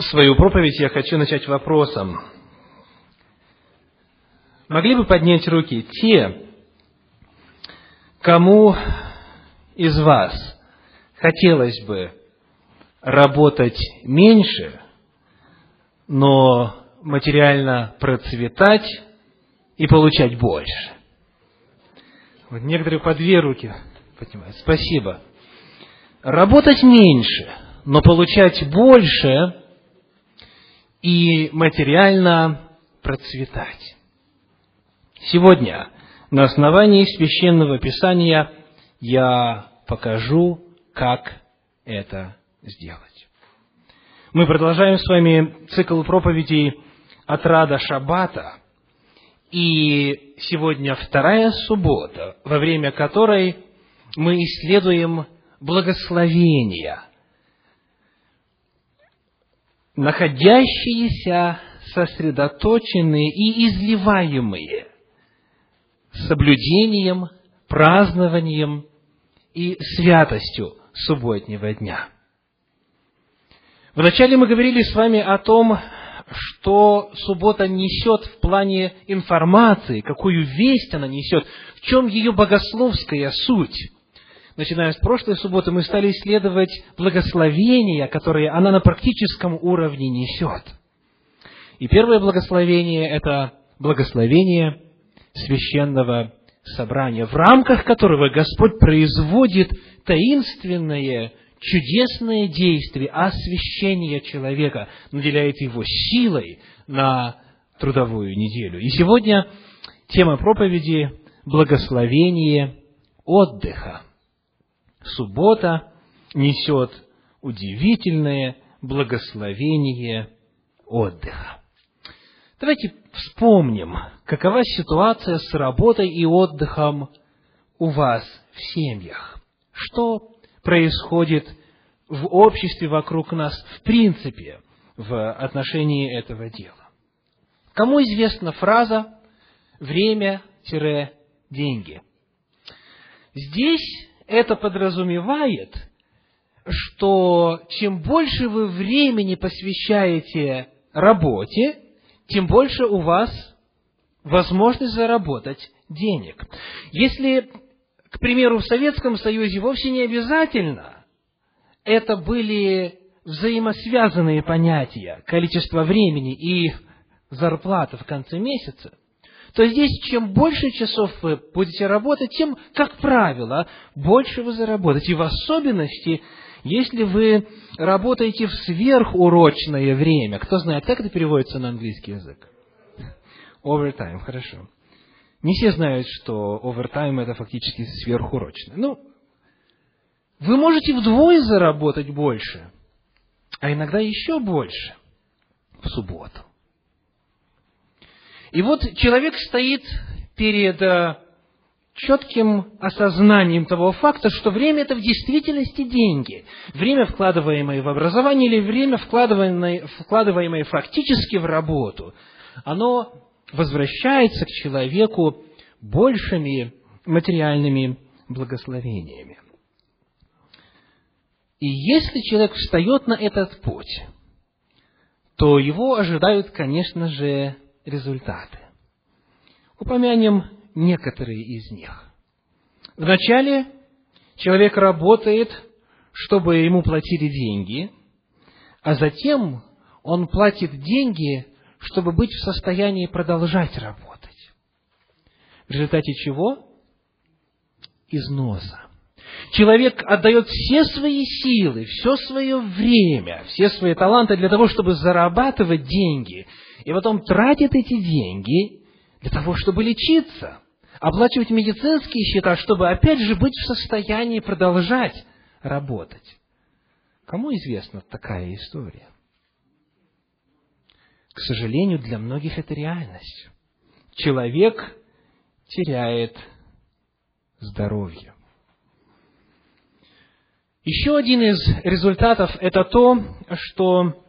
Свою проповедь я хочу начать вопросом. Могли бы поднять руки те, кому из вас хотелось бы работать меньше, но материально процветать и получать больше? Вот некоторые по две руки поднимают. Спасибо. Работать меньше, но получать больше и материально процветать. Сегодня на основании священного писания я покажу, как это сделать. Мы продолжаем с вами цикл проповедей от Рада Шаббата. И сегодня вторая суббота, во время которой мы исследуем благословения – находящиеся, сосредоточенные и изливаемые соблюдением, празднованием и святостью субботнего дня. Вначале мы говорили с вами о том, что суббота несет в плане информации, какую весть она несет, в чем ее богословская суть начиная с прошлой субботы, мы стали исследовать благословения, которые она на практическом уровне несет. И первое благословение – это благословение священного собрания, в рамках которого Господь производит таинственное, чудесное действие освящения человека, наделяет его силой на трудовую неделю. И сегодня тема проповеди – благословение отдыха суббота несет удивительное благословение отдыха. Давайте вспомним, какова ситуация с работой и отдыхом у вас в семьях. Что происходит в обществе вокруг нас в принципе в отношении этого дела. Кому известна фраза «время-деньги»? Здесь это подразумевает, что чем больше вы времени посвящаете работе, тем больше у вас возможность заработать денег. Если, к примеру, в Советском Союзе вовсе не обязательно это были взаимосвязанные понятия, количество времени и зарплата в конце месяца, то здесь чем больше часов вы будете работать, тем, как правило, больше вы заработаете. В особенности, если вы работаете в сверхурочное время. Кто знает, как это переводится на английский язык? Overtime, хорошо. Не все знают, что overtime это фактически сверхурочное. Ну, вы можете вдвое заработать больше, а иногда еще больше в субботу. И вот человек стоит перед э, четким осознанием того факта, что время это в действительности деньги. Время, вкладываемое в образование, или время, вкладываемое, вкладываемое фактически в работу, оно возвращается к человеку большими материальными благословениями. И если человек встает на этот путь, то его ожидают, конечно же, результаты. Упомянем некоторые из них. Вначале человек работает, чтобы ему платили деньги, а затем он платит деньги, чтобы быть в состоянии продолжать работать. В результате чего? Износа. Человек отдает все свои силы, все свое время, все свои таланты для того, чтобы зарабатывать деньги – и потом тратит эти деньги для того, чтобы лечиться, оплачивать медицинские счета, чтобы опять же быть в состоянии продолжать работать. Кому известна такая история? К сожалению, для многих это реальность. Человек теряет здоровье. Еще один из результатов – это то, что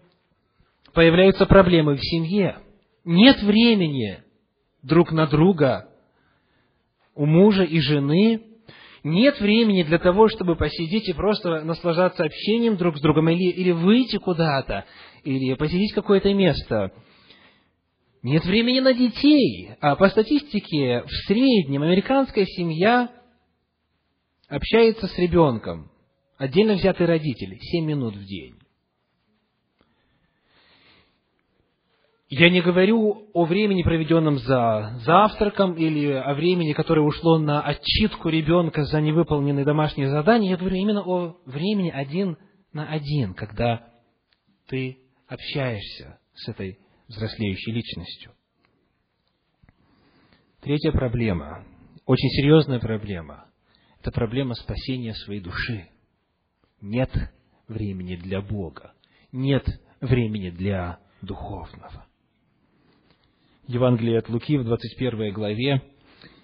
появляются проблемы в семье. Нет времени друг на друга у мужа и жены, нет времени для того, чтобы посидеть и просто наслаждаться общением друг с другом, или, или выйти куда-то, или посетить какое-то место. Нет времени на детей. А по статистике, в среднем американская семья общается с ребенком, отдельно взятый родитель, 7 минут в день. Я не говорю о времени, проведенном за завтраком, или о времени, которое ушло на отчитку ребенка за невыполненные домашние задания. Я говорю именно о времени один на один, когда ты общаешься с этой взрослеющей личностью. Третья проблема, очень серьезная проблема, это проблема спасения своей души. Нет времени для Бога, нет времени для духовного. Евангелие от Луки в 21 главе,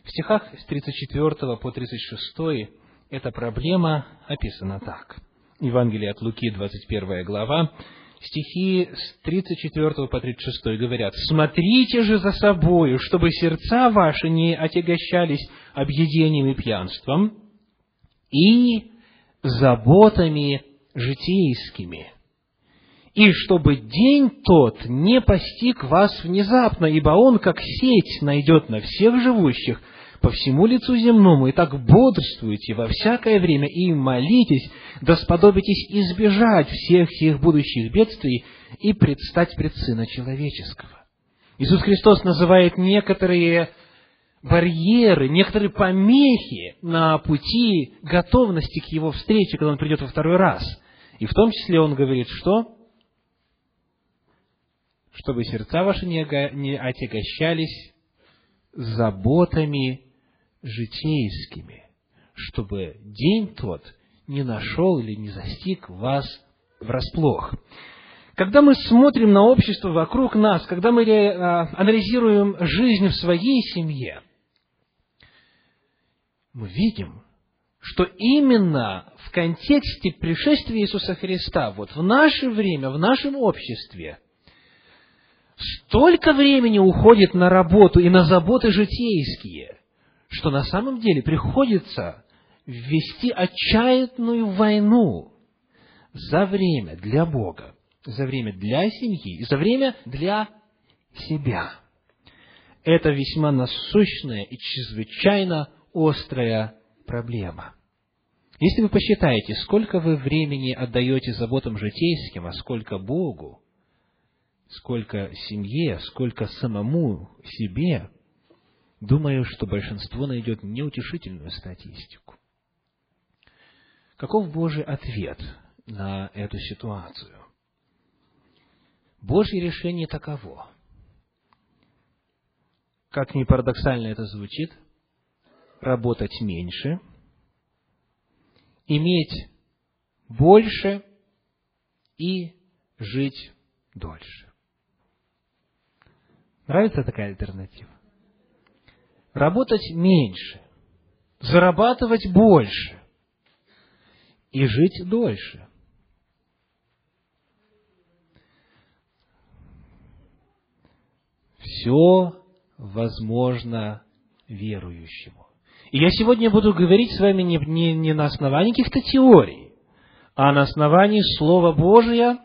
в стихах с 34 по 36 эта проблема описана так. Евангелие от Луки, 21 глава, стихи с 34 по 36 говорят, «Смотрите же за собою, чтобы сердца ваши не отягощались объедением и пьянством и заботами житейскими, и чтобы день тот не постиг вас внезапно, ибо он, как сеть, найдет на всех живущих по всему лицу земному, и так бодрствуйте во всякое время и молитесь, да сподобитесь избежать всех их будущих бедствий и предстать пред Сына Человеческого. Иисус Христос называет некоторые барьеры, некоторые помехи на пути готовности к Его встрече, когда Он придет во второй раз. И в том числе Он говорит, что чтобы сердца ваши не отягощались заботами житейскими, чтобы день тот не нашел или не застиг вас врасплох. Когда мы смотрим на общество вокруг нас, когда мы а, анализируем жизнь в своей семье, мы видим, что именно в контексте пришествия Иисуса Христа, вот в наше время, в нашем обществе – столько времени уходит на работу и на заботы житейские, что на самом деле приходится ввести отчаянную войну за время для Бога, за время для семьи и за время для себя. Это весьма насущная и чрезвычайно острая проблема. Если вы посчитаете, сколько вы времени отдаете заботам житейским, а сколько Богу, сколько семье, сколько самому себе, думаю, что большинство найдет неутешительную статистику. Каков Божий ответ на эту ситуацию? Божье решение таково. Как ни парадоксально это звучит, работать меньше, иметь больше и жить дольше. Нравится такая альтернатива? Работать меньше, зарабатывать больше и жить дольше. Все возможно верующему. И я сегодня буду говорить с вами не, не, не на основании каких-то теорий, а на основании Слова Божия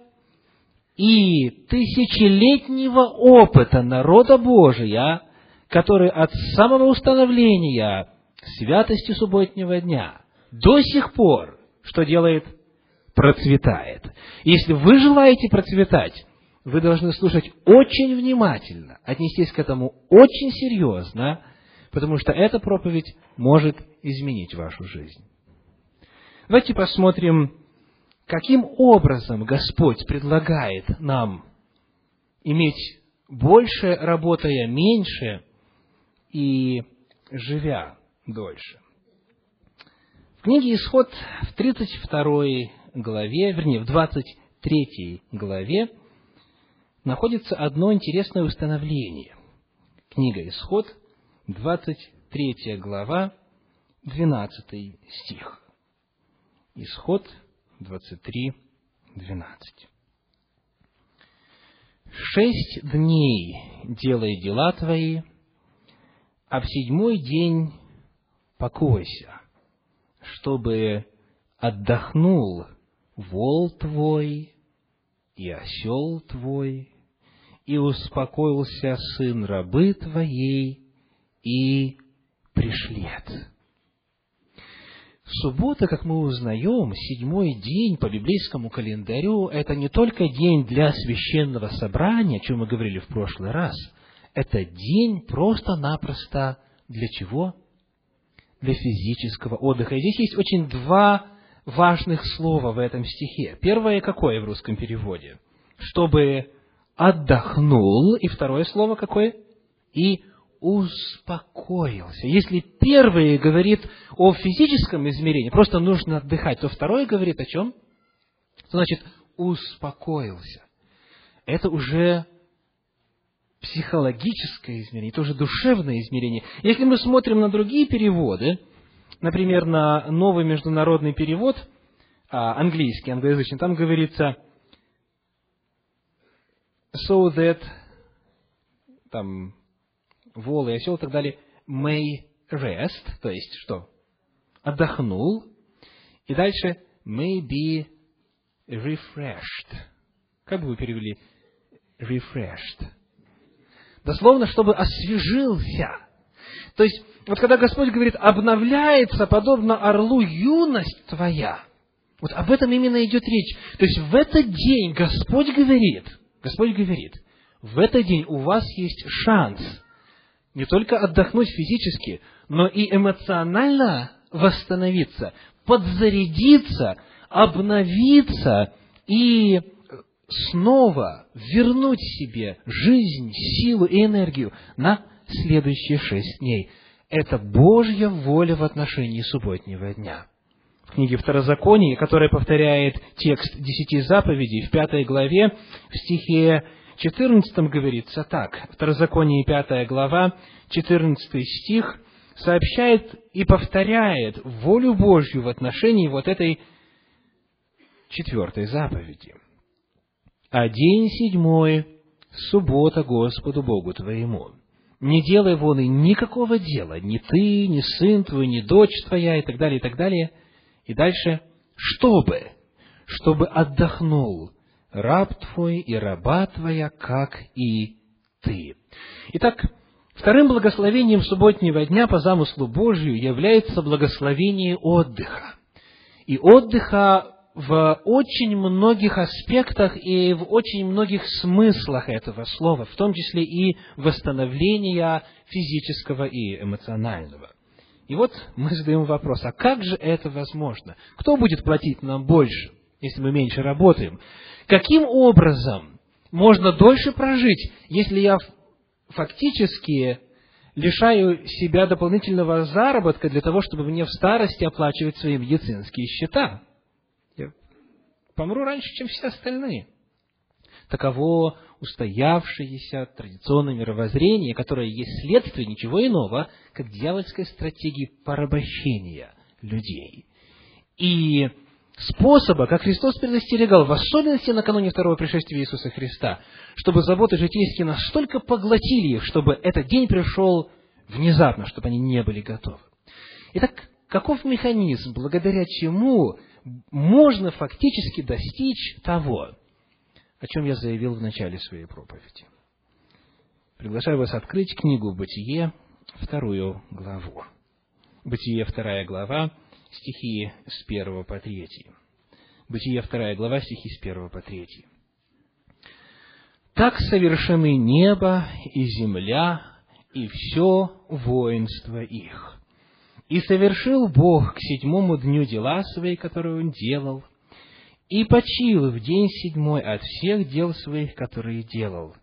и тысячелетнего опыта народа Божия, который от самого установления святости субботнего дня до сих пор, что делает? Процветает. Если вы желаете процветать, вы должны слушать очень внимательно, отнестись к этому очень серьезно, потому что эта проповедь может изменить вашу жизнь. Давайте посмотрим каким образом Господь предлагает нам иметь больше, работая меньше и живя дольше. В книге Исход в 32 главе, вернее, в 23 главе находится одно интересное установление. Книга Исход, 23 глава, 12 стих. Исход 23, 12. Шесть дней делай дела твои, а в седьмой день покойся чтобы отдохнул вол твой и осел твой, и успокоился сын рабы твоей, и пришлет. Суббота, как мы узнаем, седьмой день по библейскому календарю, это не только день для священного собрания, о чем мы говорили в прошлый раз, это день просто-напросто для чего? Для физического отдыха. И здесь есть очень два важных слова в этом стихе. Первое какое в русском переводе? Чтобы отдохнул. И второе слово какое? И успокоился. Если первое говорит о физическом измерении, просто нужно отдыхать, то второе говорит о чем? Значит успокоился? Это уже психологическое измерение, это уже душевное измерение. Если мы смотрим на другие переводы, например, на новый международный перевод, а, английский, англоязычный, там говорится so that там вол и осел и так далее, may rest, то есть что? Отдохнул. И дальше may be refreshed. Как бы вы перевели refreshed? Дословно, чтобы освежился. То есть, вот когда Господь говорит, обновляется, подобно орлу, юность твоя, вот об этом именно идет речь. То есть, в этот день Господь говорит, Господь говорит, в этот день у вас есть шанс не только отдохнуть физически, но и эмоционально восстановиться, подзарядиться, обновиться и снова вернуть себе жизнь, силу и энергию на следующие шесть дней. Это Божья воля в отношении субботнего дня. В книге Второзакония, которая повторяет текст десяти заповедей в пятой главе, в стихе 14 говорится так. Второзаконие, пятая глава, 14 стих, сообщает и повторяет волю Божью в отношении вот этой четвертой заповеди. А день седьмой – суббота Господу Богу твоему. Не делай вон и никакого дела, ни ты, ни сын твой, ни дочь твоя, и так далее, и так далее. И дальше, чтобы, чтобы отдохнул раб твой и раба твоя, как и ты. Итак, вторым благословением субботнего дня по замыслу Божию является благословение отдыха. И отдыха в очень многих аспектах и в очень многих смыслах этого слова, в том числе и восстановления физического и эмоционального. И вот мы задаем вопрос, а как же это возможно? Кто будет платить нам больше, если мы меньше работаем? Каким образом можно дольше прожить, если я фактически лишаю себя дополнительного заработка для того, чтобы мне в старости оплачивать свои медицинские счета? помру раньше, чем все остальные. Таково устоявшееся традиционное мировоззрение, которое есть следствие ничего иного, как дьявольской стратегии порабощения людей. И способа, как Христос предостерегал, в особенности накануне второго пришествия Иисуса Христа, чтобы заботы житейские настолько поглотили их, чтобы этот день пришел внезапно, чтобы они не были готовы. Итак, каков механизм, благодаря чему можно фактически достичь того, о чем я заявил в начале своей проповеди. Приглашаю вас открыть книгу «Бытие», вторую главу. «Бытие», вторая глава, стихи с первого по третий. «Бытие», вторая глава, стихи с первого по третий. «Так совершены небо и земля, и все воинство их. И совершил Бог к седьмому дню дела свои, которые Он делал, и почил в день седьмой от всех дел своих, которые делал.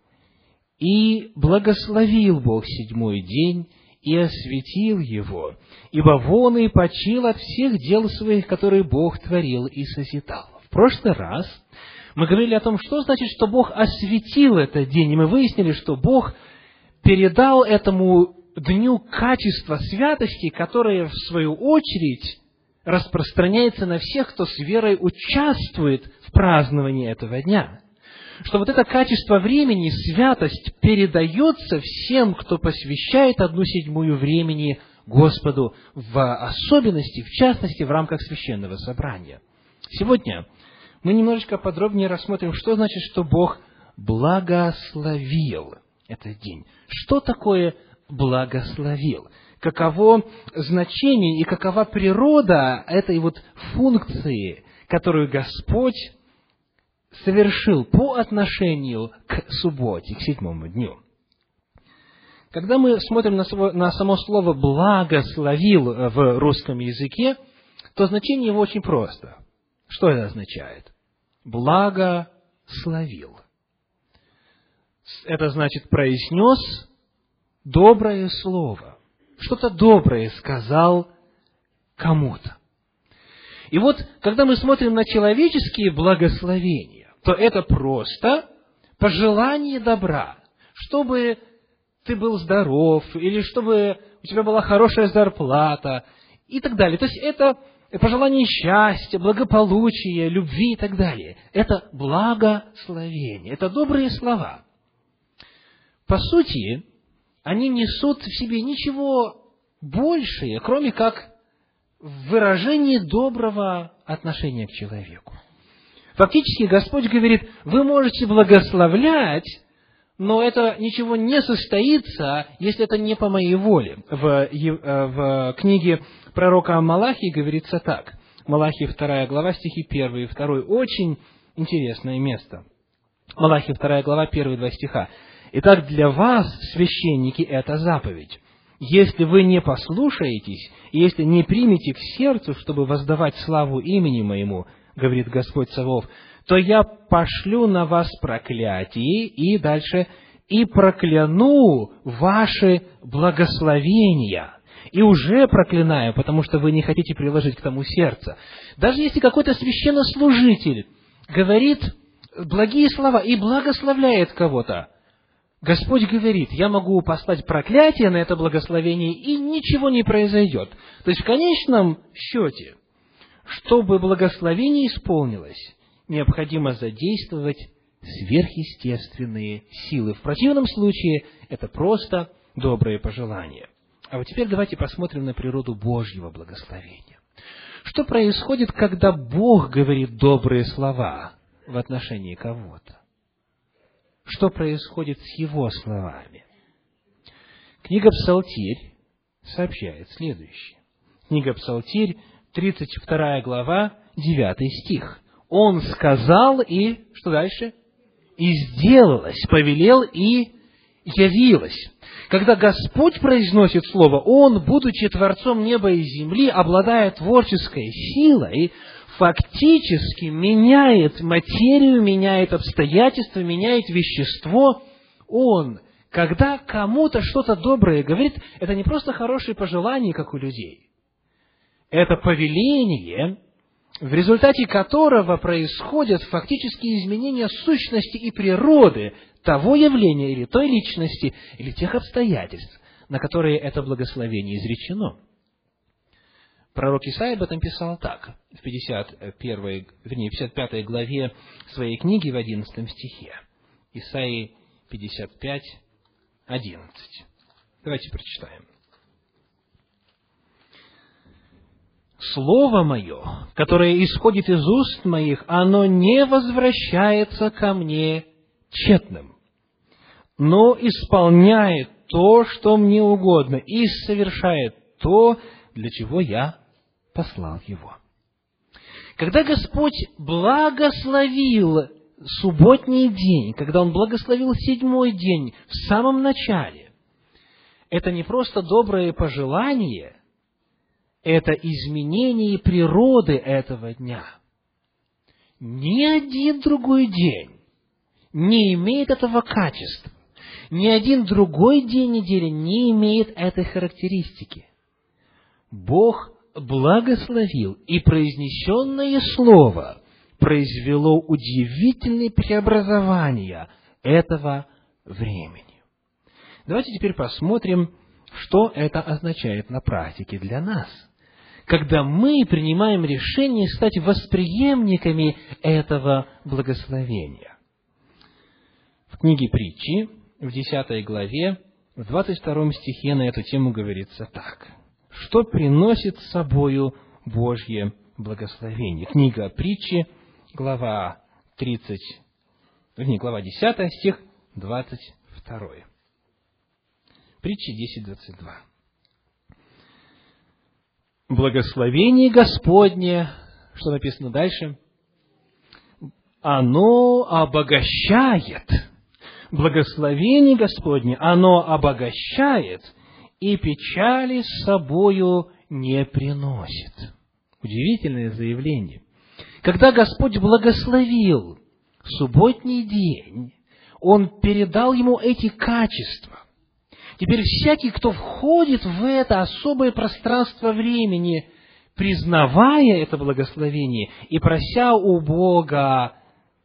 И благословил Бог седьмой день, и осветил его, ибо вон и почил от всех дел своих, которые Бог творил и созидал. В прошлый раз мы говорили о том, что значит, что Бог осветил этот день, и мы выяснили, что Бог передал этому дню качества святости, которое, в свою очередь, распространяется на всех, кто с верой участвует в праздновании этого дня. Что вот это качество времени, святость, передается всем, кто посвящает одну седьмую времени Господу в особенности, в частности, в рамках священного собрания. Сегодня мы немножечко подробнее рассмотрим, что значит, что Бог благословил этот день. Что такое благословил? Каково значение и какова природа этой вот функции, которую Господь совершил по отношению к субботе, к седьмому дню. Когда мы смотрим на, само, слово «благословил» в русском языке, то значение его очень просто. Что это означает? Благословил. Это значит произнес доброе слово. Что-то доброе сказал кому-то. И вот, когда мы смотрим на человеческие благословения, то это просто пожелание добра, чтобы ты был здоров, или чтобы у тебя была хорошая зарплата, и так далее. То есть это пожелание счастья, благополучия, любви и так далее. Это благословение, это добрые слова. По сути, они несут в себе ничего большее, кроме как выражение доброго отношения к человеку. Фактически Господь говорит, вы можете благословлять, но это ничего не состоится, если это не по моей воле. В, э, в книге пророка Малахии говорится так. Малахии 2 глава, стихи 1 и 2. Очень интересное место. Малахии 2 глава, 1 и 2 стиха. «Итак, для вас, священники, это заповедь. Если вы не послушаетесь, и если не примете к сердцу, чтобы воздавать славу имени моему, говорит Господь Савов, то я пошлю на вас проклятие, и дальше, и прокляну ваши благословения. И уже проклинаю, потому что вы не хотите приложить к тому сердце. Даже если какой-то священнослужитель говорит благие слова и благословляет кого-то, Господь говорит, я могу послать проклятие на это благословение, и ничего не произойдет. То есть в конечном счете чтобы благословение исполнилось, необходимо задействовать сверхъестественные силы. В противном случае это просто доброе пожелание. А вот теперь давайте посмотрим на природу Божьего благословения. Что происходит, когда Бог говорит добрые слова в отношении кого-то? Что происходит с Его словами? Книга Псалтирь сообщает следующее. Книга Псалтирь, 32 глава, 9 стих. Он сказал и, что дальше? И сделалось, повелел и явилось. Когда Господь произносит слово, Он, будучи Творцом неба и земли, обладая творческой силой, фактически меняет материю, меняет обстоятельства, меняет вещество. Он, когда кому-то что-то доброе говорит, это не просто хорошие пожелания, как у людей это повеление, в результате которого происходят фактические изменения сущности и природы того явления или той личности, или тех обстоятельств, на которые это благословение изречено. Пророк Исаия об этом писал так, в 51, вернее, 55 главе своей книги в 11 стихе. Исаии 55, 11. Давайте прочитаем. Слово мое, которое исходит из уст моих, оно не возвращается ко мне тщетным, но исполняет то, что мне угодно, и совершает то, для чего я послал его. Когда Господь благословил субботний день, когда Он благословил седьмой день в самом начале, это не просто доброе пожелание – это изменение природы этого дня. Ни один другой день не имеет этого качества. Ни один другой день недели не имеет этой характеристики. Бог благословил, и произнесенное слово произвело удивительные преобразования этого времени. Давайте теперь посмотрим, что это означает на практике для нас – когда мы принимаем решение стать восприемниками этого благословения. В книге притчи, в 10 главе, в 22 стихе на эту тему говорится так. что приносит с собою Божье благословение. Книга притчи, глава 30, не, глава 10, стих 22. Притчи 10, 22. Благословение Господне, что написано дальше? Оно обогащает. Благословение Господне, оно обогащает и печали с собою не приносит. Удивительное заявление. Когда Господь благословил субботний день, Он передал ему эти качества. Теперь всякий, кто входит в это особое пространство времени, признавая это благословение и прося у Бога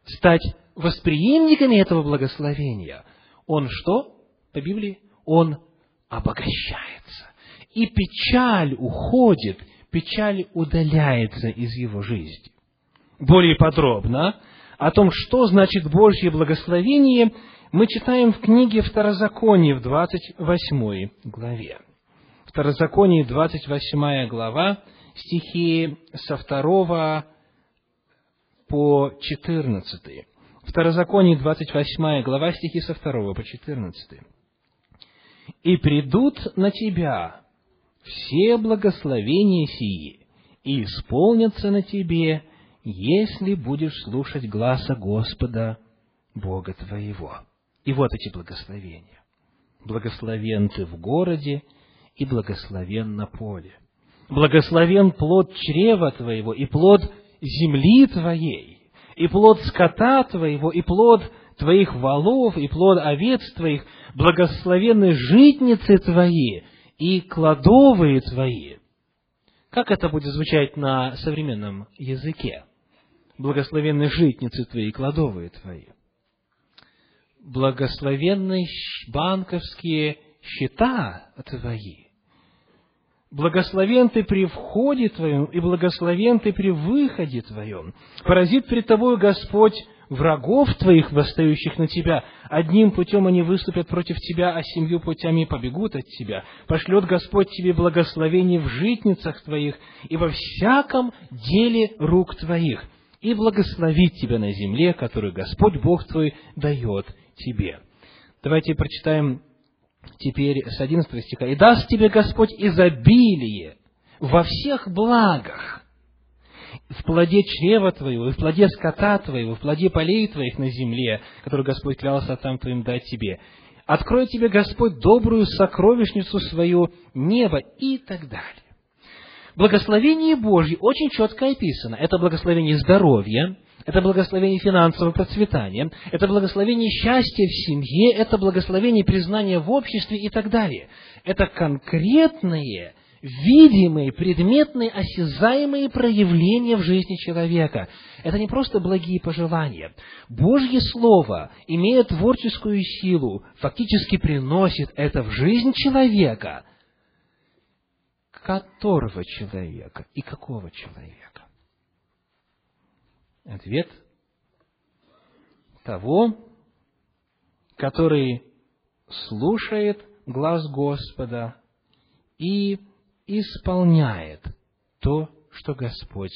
стать восприемниками этого благословения, он что по Библии? Он обогащается. И печаль уходит, печаль удаляется из его жизни. Более подробно о том, что значит Божье благословение, мы читаем в книге Второзаконие в 28 главе. Второзаконие, 28 глава, стихи со 2 по 14. Второзаконие, 28 глава, стихи со 2 по 14. «И придут на тебя все благословения сии, и исполнятся на тебе, если будешь слушать гласа Господа, Бога твоего». И вот эти благословения. Благословен ты в городе, и благословен на поле. Благословен плод чрева твоего, и плод земли твоей, и плод скота твоего, и плод твоих валов, и плод овец твоих, благословенны житницы твои, и кладовые твои. Как это будет звучать на современном языке? Благословенны житницы твои, и кладовые твои благословенные банковские счета твои. Благословен ты при входе твоем, и благословен ты при выходе твоем. Поразит пред тобою Господь врагов твоих, восстающих на тебя. Одним путем они выступят против тебя, а семью путями побегут от тебя. Пошлет Господь тебе благословение в житницах твоих и во всяком деле рук твоих, и благословит тебя на земле, которую Господь Бог твой дает тебе. Давайте прочитаем теперь с 11 стиха. «И даст тебе Господь изобилие во всех благах, в плоде чрева твоего, и в плоде скота твоего, в плоде полей твоих на земле, который Господь клялся отцам твоим дать тебе. Откроет тебе Господь добрую сокровищницу свою, небо» и так далее. Благословение Божье очень четко описано. Это благословение здоровья, это благословение финансового процветания, это благословение счастья в семье, это благословение признания в обществе и так далее. Это конкретные, видимые, предметные, осязаемые проявления в жизни человека. Это не просто благие пожелания. Божье Слово, имея творческую силу, фактически приносит это в жизнь человека. Которого человека и какого человека? Ответ того, который слушает глаз Господа и исполняет то, что Господь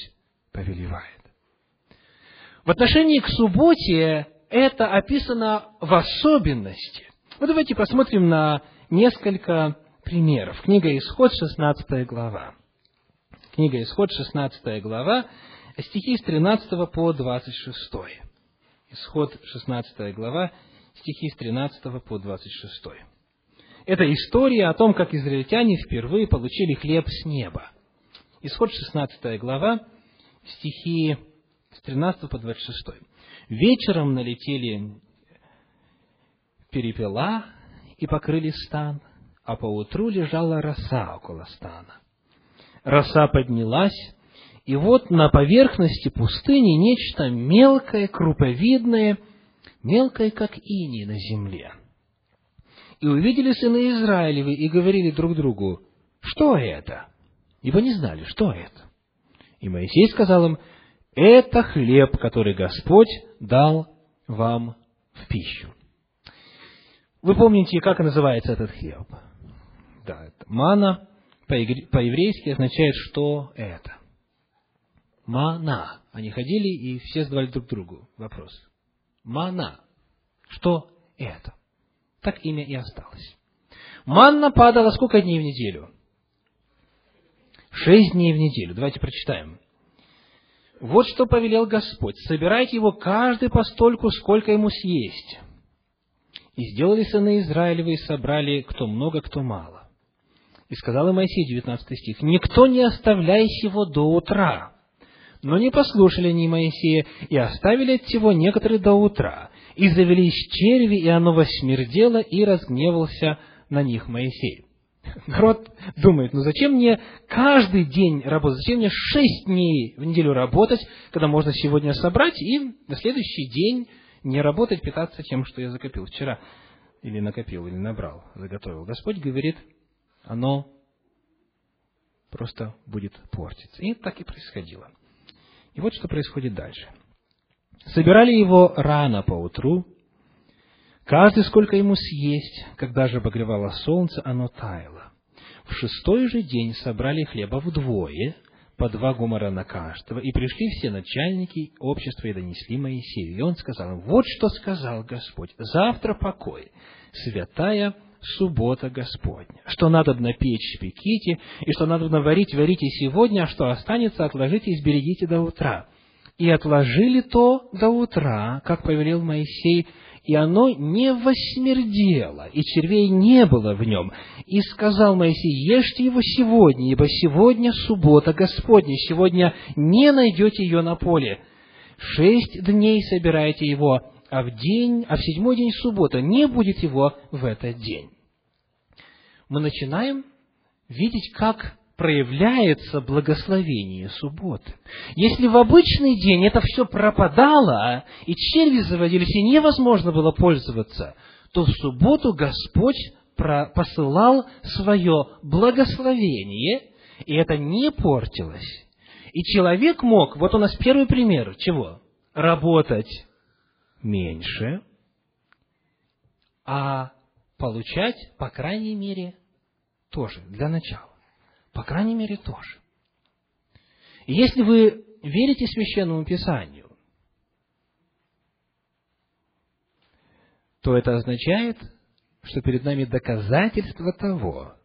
повелевает. В отношении к субботе это описано в особенности. Вот давайте посмотрим на несколько примеров. Книга Исход, 16 глава. Книга Исход, 16 глава, стихи с 13 по 26. Исход 16 глава, стихи с 13 по 26. Это история о том, как израильтяне впервые получили хлеб с неба. Исход 16 глава, стихи с 13 по 26. Вечером налетели перепела и покрыли стан, а поутру лежала роса около стана. Роса поднялась, и вот на поверхности пустыни нечто мелкое, круповидное, мелкое, как иней на земле. И увидели сыны Израилевы и говорили друг другу, что это? Ибо не знали, что это. И Моисей сказал им, это хлеб, который Господь дал вам в пищу. Вы помните, как называется этот хлеб? Да, это мана, по-еврейски означает, что это. Мана. Они ходили и все задавали друг другу вопрос. Мана. Что это? Так имя и осталось. Манна падала сколько дней в неделю? Шесть дней в неделю. Давайте прочитаем. Вот что повелел Господь. Собирайте его каждый постольку, сколько ему съесть. И сделали сыны Израилевы и собрали кто много, кто мало. И сказал им Моисей, 19 стих, «Никто не оставляй его до утра». Но не послушали они Моисея, и оставили от всего некоторые до утра. И завелись черви, и оно восмердело, и разгневался на них Моисей. Народ думает, ну зачем мне каждый день работать, зачем мне шесть дней в неделю работать, когда можно сегодня собрать и на следующий день не работать, питаться тем, что я закопил вчера, или накопил, или набрал, заготовил. Господь говорит, оно просто будет портиться. И так и происходило. И вот что происходит дальше. Собирали его рано по утру, каждый сколько ему съесть, когда же обогревало солнце, оно таяло. В шестой же день собрали хлеба вдвое – по два гумора на каждого, и пришли все начальники общества и донесли Моисею. И он сказал им, вот что сказал Господь, завтра покой, святая суббота Господня. Что надо напечь, пеките, и что надо наварить, варите сегодня, а что останется, отложите и сберегите до утра. И отложили то до утра, как повелел Моисей, и оно не восмердело, и червей не было в нем. И сказал Моисей, ешьте его сегодня, ибо сегодня суббота Господня, сегодня не найдете ее на поле. Шесть дней собирайте его, а в день, а в седьмой день суббота не будет его в этот день. Мы начинаем видеть, как проявляется благословение субботы. Если в обычный день это все пропадало, и черви заводились, и невозможно было пользоваться, то в субботу Господь посылал свое благословение, и это не портилось. И человек мог, вот у нас первый пример, чего? Работать меньше, а получать, по крайней мере, тоже для начала. По крайней мере, тоже. И если вы верите Священному Писанию, то это означает, что перед нами доказательство того,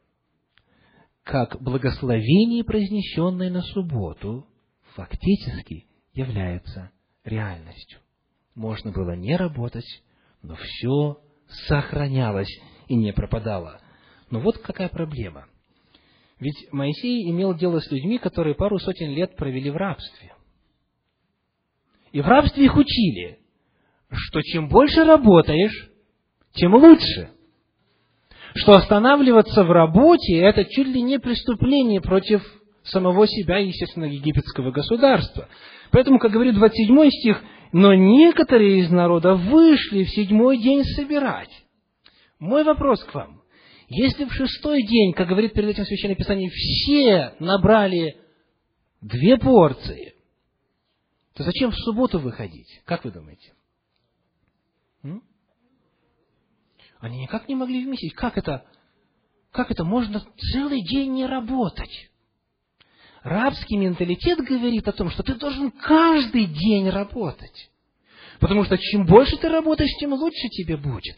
как благословение, произнесенное на субботу, фактически является реальностью. Можно было не работать, но все сохранялось и не пропадало. Но вот какая проблема. Ведь Моисей имел дело с людьми, которые пару сотен лет провели в рабстве. И в рабстве их учили, что чем больше работаешь, тем лучше. Что останавливаться в работе – это чуть ли не преступление против самого себя естественно, египетского государства. Поэтому, как говорит 27 стих, «Но некоторые из народа вышли в седьмой день собирать». Мой вопрос к вам. Если в шестой день, как говорит перед этим Священное Писание, все набрали две порции, то зачем в субботу выходить? Как вы думаете? М? Они никак не могли вместить. Как это? Как это можно целый день не работать? Рабский менталитет говорит о том, что ты должен каждый день работать. Потому что чем больше ты работаешь, тем лучше тебе будет.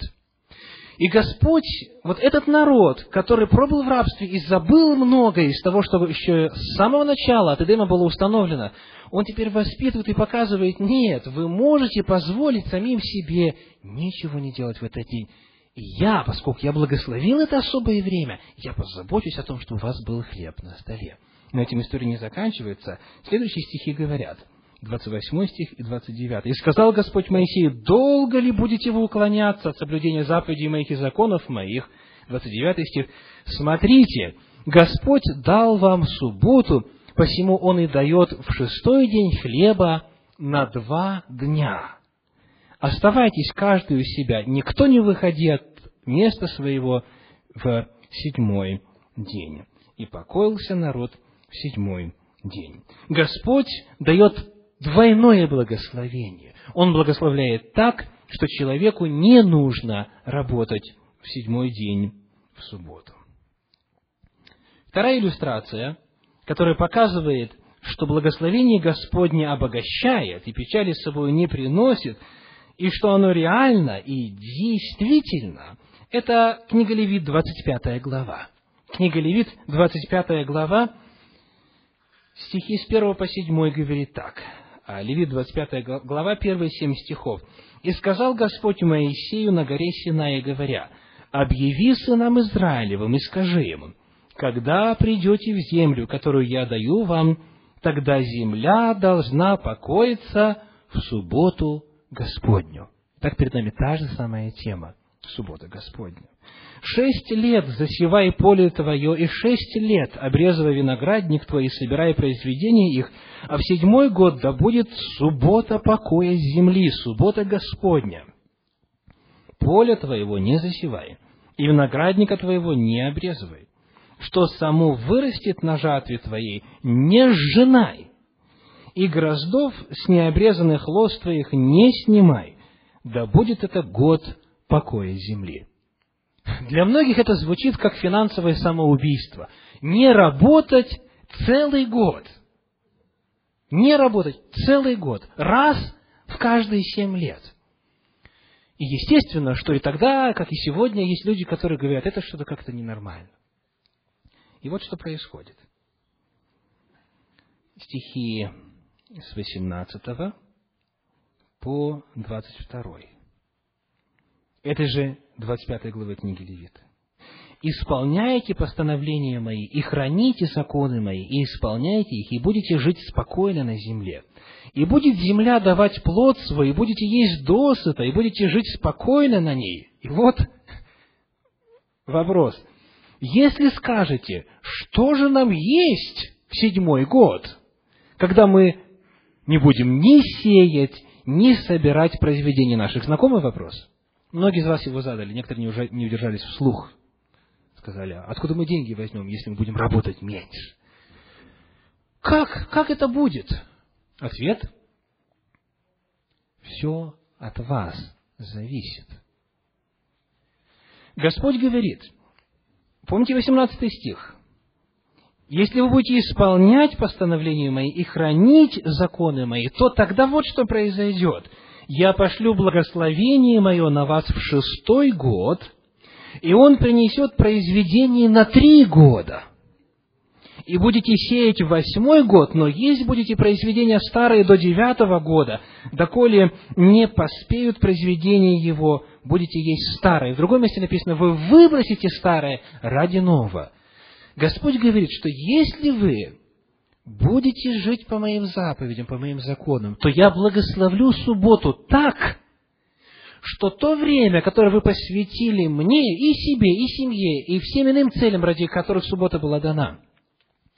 И Господь, вот этот народ, который пробыл в рабстве и забыл многое из того, что еще с самого начала от Эдема было установлено, он теперь воспитывает и показывает, нет, вы можете позволить самим себе ничего не делать в этот день. И я, поскольку я благословил это особое время, я позабочусь о том, что у вас был хлеб на столе. Но этим история не заканчивается. Следующие стихи говорят – 28 стих и 29. «И сказал Господь Моисею, долго ли будете вы уклоняться от соблюдения заповедей моих и законов моих?» 29 стих. «Смотрите, Господь дал вам субботу, посему Он и дает в шестой день хлеба на два дня. Оставайтесь каждый у себя, никто не выходи от места своего в седьмой день». И покоился народ седьмой день. Господь дает двойное благословение. Он благословляет так, что человеку не нужно работать в седьмой день в субботу. Вторая иллюстрация, которая показывает, что благословение Господне обогащает и печали с собой не приносит, и что оно реально и действительно, это книга Левит, 25 глава. Книга Левит, 25 глава, стихи с 1 по 7 говорит так. А, Левит, 25 глава, первые семь стихов. «И сказал Господь Моисею на горе Синае, говоря, «Объяви сынам Израилевым и скажи им, когда придете в землю, которую я даю вам, тогда земля должна покоиться в субботу Господню». Так перед нами та же самая тема – суббота Господня. Шесть лет засевай поле твое, и шесть лет обрезывай виноградник твой, и собирай произведения их, а в седьмой год да будет суббота покоя земли, суббота Господня. Поле твоего не засевай, и виноградника твоего не обрезывай. Что само вырастет на жатве твоей, не сжинай, и гроздов с необрезанных лоз твоих не снимай, да будет это год покоя земли. Для многих это звучит как финансовое самоубийство. Не работать целый год. Не работать целый год. Раз в каждые семь лет. И естественно, что и тогда, как и сегодня, есть люди, которые говорят, это что-то как-то ненормально. И вот что происходит. Стихи с 18 по 22 этой же 25 главы книги Левита. «Исполняйте постановления мои, и храните законы мои, и исполняйте их, и будете жить спокойно на земле. И будет земля давать плод свой, и будете есть досыта, и будете жить спокойно на ней». И вот вопрос. Если скажете, что же нам есть в седьмой год, когда мы не будем ни сеять, ни собирать произведения наших? Знакомый вопрос? Многие из вас его задали, некоторые не, удержались вслух. Сказали, «А откуда мы деньги возьмем, если мы будем работать меньше? Как? Как это будет? Ответ. Все от вас зависит. Господь говорит, помните 18 стих, если вы будете исполнять постановления мои и хранить законы мои, то тогда вот что произойдет – я пошлю благословение мое на вас в шестой год, и он принесет произведение на три года. И будете сеять в восьмой год, но есть будете произведения старые до девятого года, доколе не поспеют произведения его, будете есть старое. В другом месте написано, вы выбросите старое ради нового. Господь говорит, что если вы будете жить по моим заповедям, по моим законам, то я благословлю субботу так, что то время, которое вы посвятили мне и себе, и семье, и всем иным целям, ради которых суббота была дана,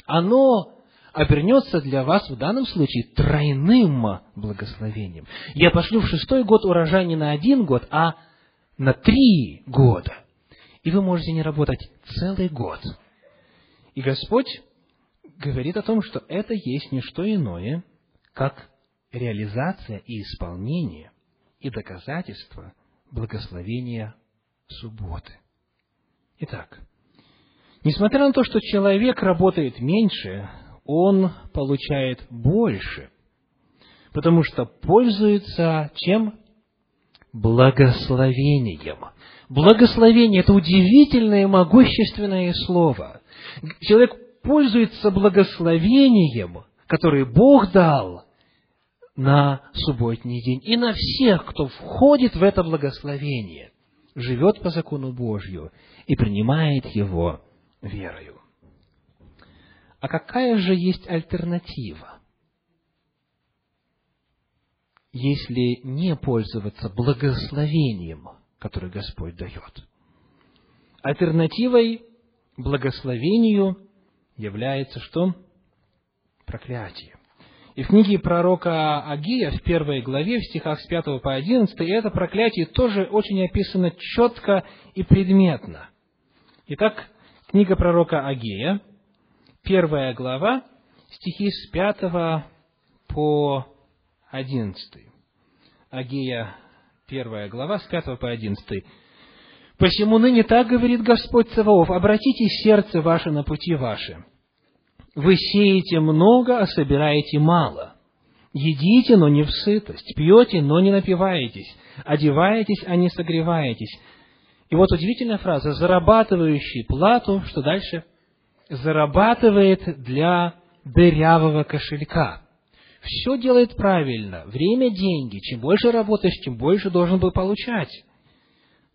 оно обернется для вас в данном случае тройным благословением. Я пошлю в шестой год урожай не на один год, а на три года. И вы можете не работать целый год. И Господь говорит о том, что это есть не что иное, как реализация и исполнение и доказательство благословения субботы. Итак, несмотря на то, что человек работает меньше, он получает больше, потому что пользуется чем? Благословением. Благословение – это удивительное, могущественное слово. Человек пользуется благословением, которое Бог дал на субботний день. И на всех, кто входит в это благословение, живет по закону Божью и принимает его верою. А какая же есть альтернатива? Если не пользоваться благословением, которое Господь дает. Альтернативой благословению является что? Проклятие. И в книге пророка Агия, в первой главе, в стихах с 5 по 11, это проклятие тоже очень описано четко и предметно. Итак, книга пророка Агия, первая глава, стихи с 5 по 11. Агия, первая глава, с 5 по 11. Посему ныне так говорит Господь Саваоф, обратите сердце ваше на пути ваши. Вы сеете много, а собираете мало. Едите, но не в сытость, пьете, но не напиваетесь, одеваетесь, а не согреваетесь. И вот удивительная фраза, зарабатывающий плату, что дальше? Зарабатывает для дырявого кошелька. Все делает правильно. Время – деньги. Чем больше работаешь, тем больше должен был получать.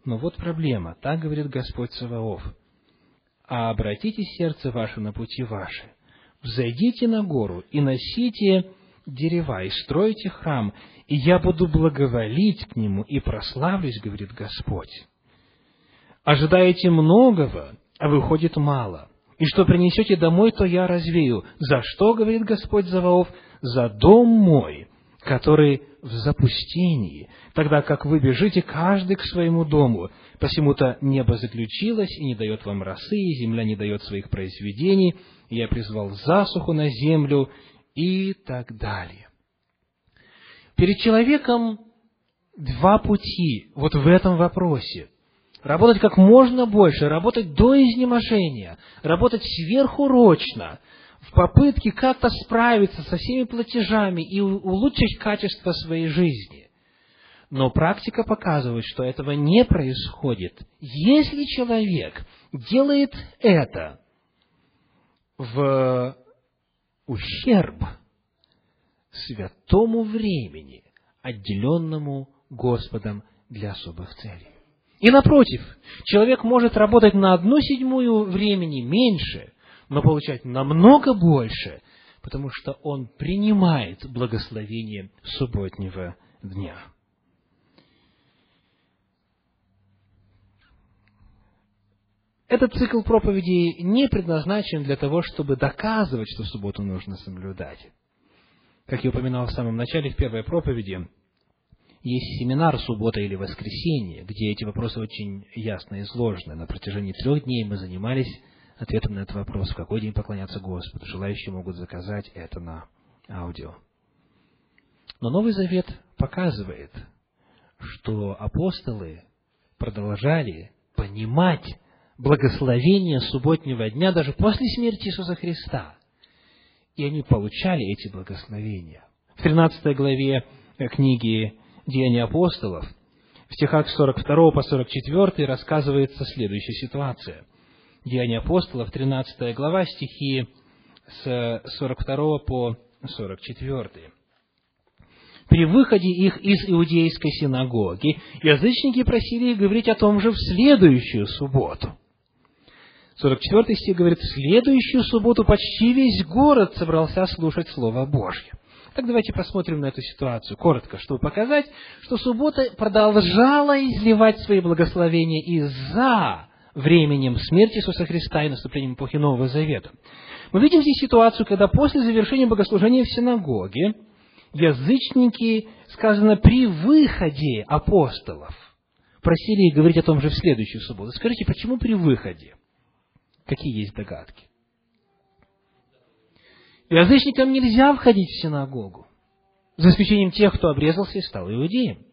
Но вот проблема. Так говорит Господь Саваоф. А обратите сердце ваше на пути ваши. Взойдите на гору и носите дерева, и стройте храм, и я буду благоволить к нему и прославлюсь, говорит Господь. Ожидаете многого, а выходит мало. И что принесете домой, то я развею. За что, говорит Господь Заваоф? За дом мой, который в запустении, тогда как вы бежите каждый к своему дому. Посему-то небо заключилось и не дает вам росы, и земля не дает своих произведений, и я призвал засуху на землю, и так далее. Перед человеком два пути вот в этом вопросе. Работать как можно больше, работать до изнеможения, работать сверхурочно, в попытке как-то справиться со всеми платежами и улучшить качество своей жизни. Но практика показывает, что этого не происходит. Если человек делает это в ущерб святому времени, отделенному Господом для особых целей. И напротив, человек может работать на одну седьмую времени меньше, но получать намного больше, потому что он принимает благословение субботнего дня. Этот цикл проповедей не предназначен для того, чтобы доказывать, что субботу нужно соблюдать. Как я упоминал в самом начале, в первой проповеди, есть семинар «Суббота или воскресенье», где эти вопросы очень ясно изложены. На протяжении трех дней мы занимались ответом на этот вопрос, в какой день поклоняться Господу. Желающие могут заказать это на аудио. Но Новый Завет показывает, что апостолы продолжали понимать благословения субботнего дня даже после смерти Иисуса Христа. И они получали эти благословения. В 13 главе книги «Деяния апостолов» в стихах с 42 по 44 рассказывается следующая ситуация. Деяния апостолов, 13 глава, стихи с 42 по 44. При выходе их из иудейской синагоги язычники просили их говорить о том же в следующую субботу. 44 стих говорит, в следующую субботу почти весь город собрался слушать Слово Божье. Так давайте посмотрим на эту ситуацию коротко, чтобы показать, что суббота продолжала изливать свои благословения и за временем смерти Иисуса Христа и наступлением эпохи Нового Завета. Мы видим здесь ситуацию, когда после завершения богослужения в синагоге язычники, сказано, при выходе апостолов, просили их говорить о том же в следующую субботу. Скажите, почему при выходе? Какие есть догадки? Язычникам нельзя входить в синагогу, за исключением тех, кто обрезался и стал иудеем.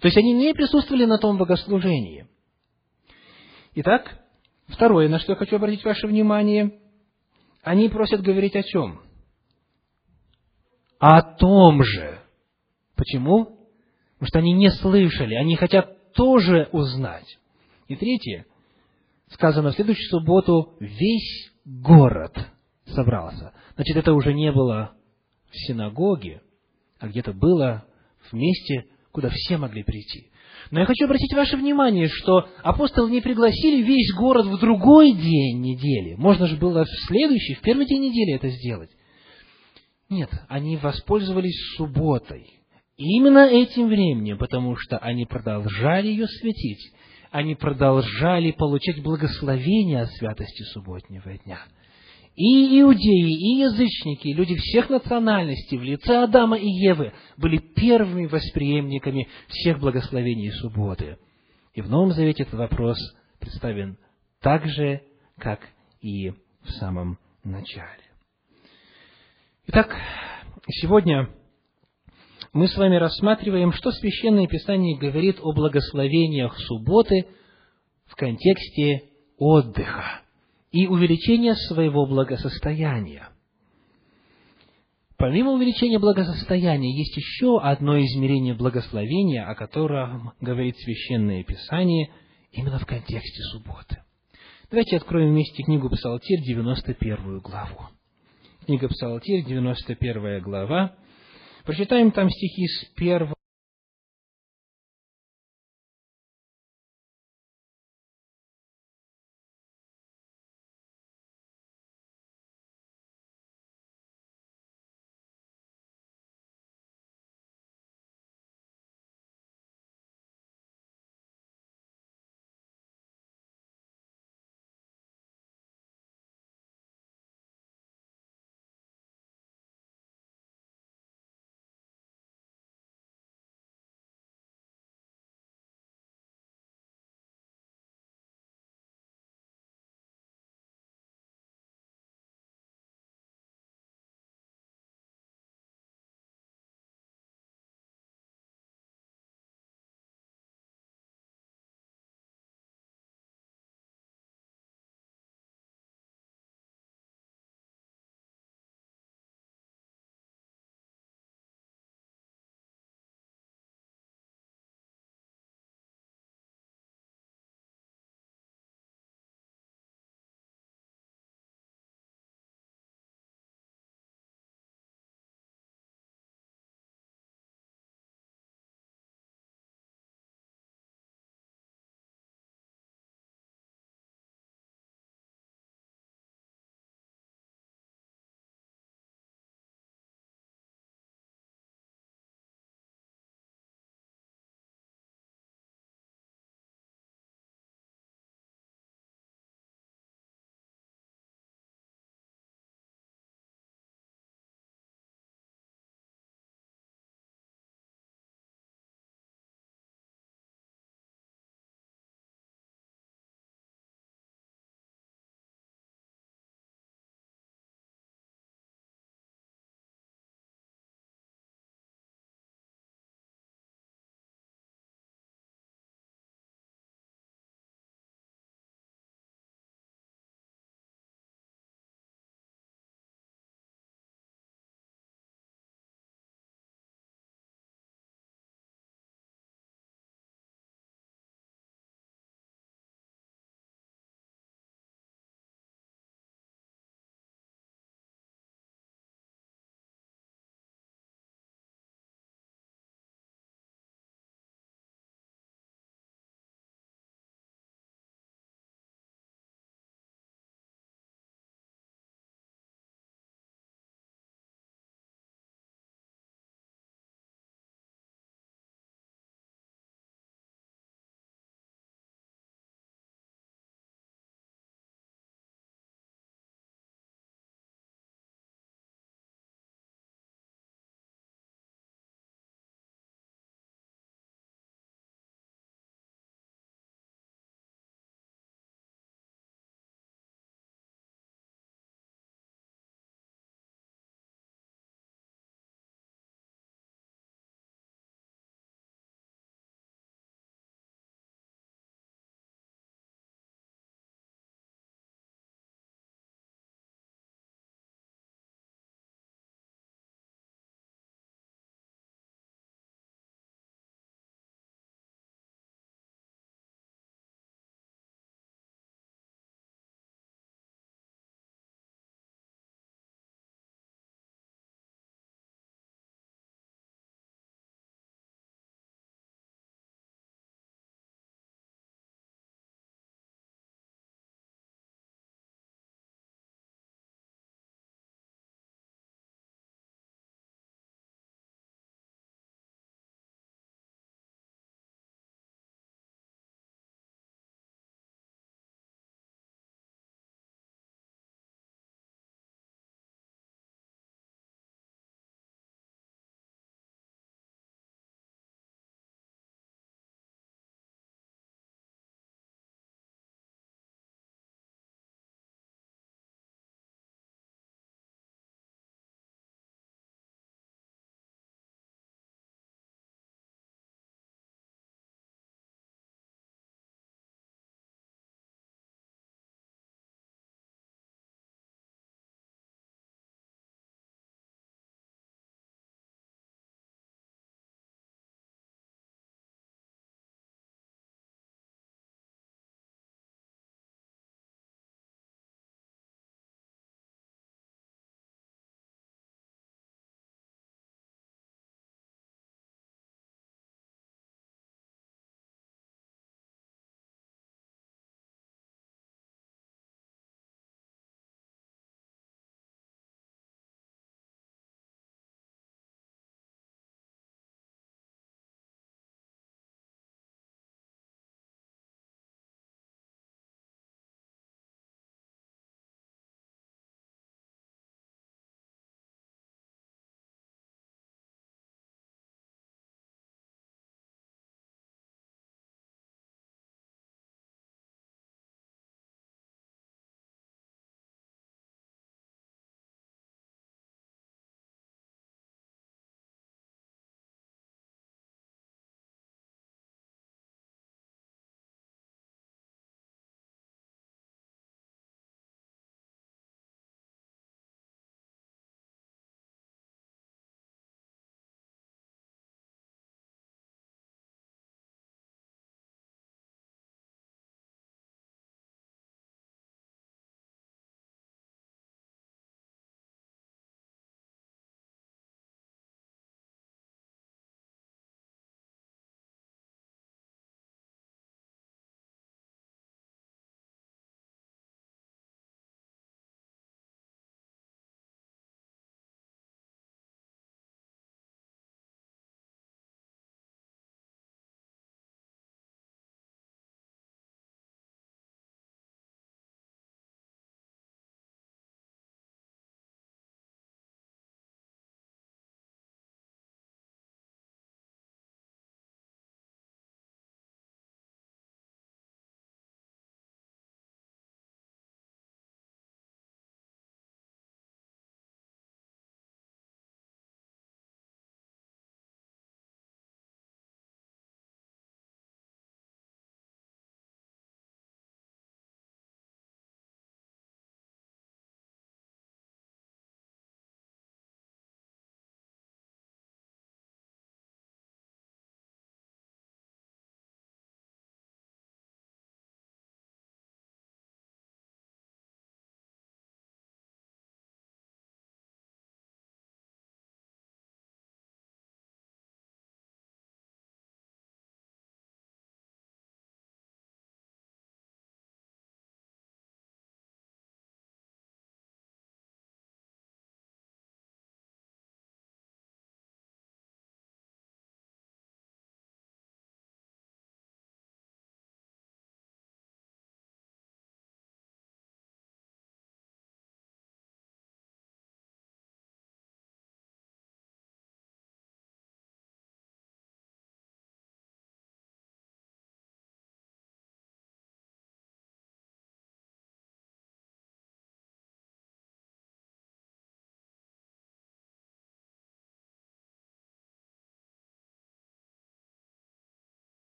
То есть они не присутствовали на том богослужении. Итак, второе, на что я хочу обратить ваше внимание, они просят говорить о чем? О том же. Почему? Потому что они не слышали, они хотят тоже узнать. И третье, сказано, в следующую субботу весь город собрался. Значит, это уже не было в синагоге, а где-то было в месте, куда все могли прийти. Но я хочу обратить ваше внимание, что апостолы не пригласили весь город в другой день недели. Можно же было в следующий, в первый день недели это сделать. Нет, они воспользовались субботой. Именно этим временем, потому что они продолжали ее светить они продолжали получать благословение от святости субботнего дня. И иудеи, и язычники, люди всех национальностей в лице Адама и Евы были первыми восприемниками всех благословений субботы. И в Новом Завете этот вопрос представлен так же, как и в самом начале. Итак, сегодня мы с вами рассматриваем, что Священное Писание говорит о благословениях субботы в контексте отдыха и увеличения своего благосостояния. Помимо увеличения благосостояния, есть еще одно измерение благословения, о котором говорит Священное Писание именно в контексте субботы. Давайте откроем вместе книгу Псалтирь, 91 главу. Книга Псалтирь, 91 глава. Прочитаем там стихи с 1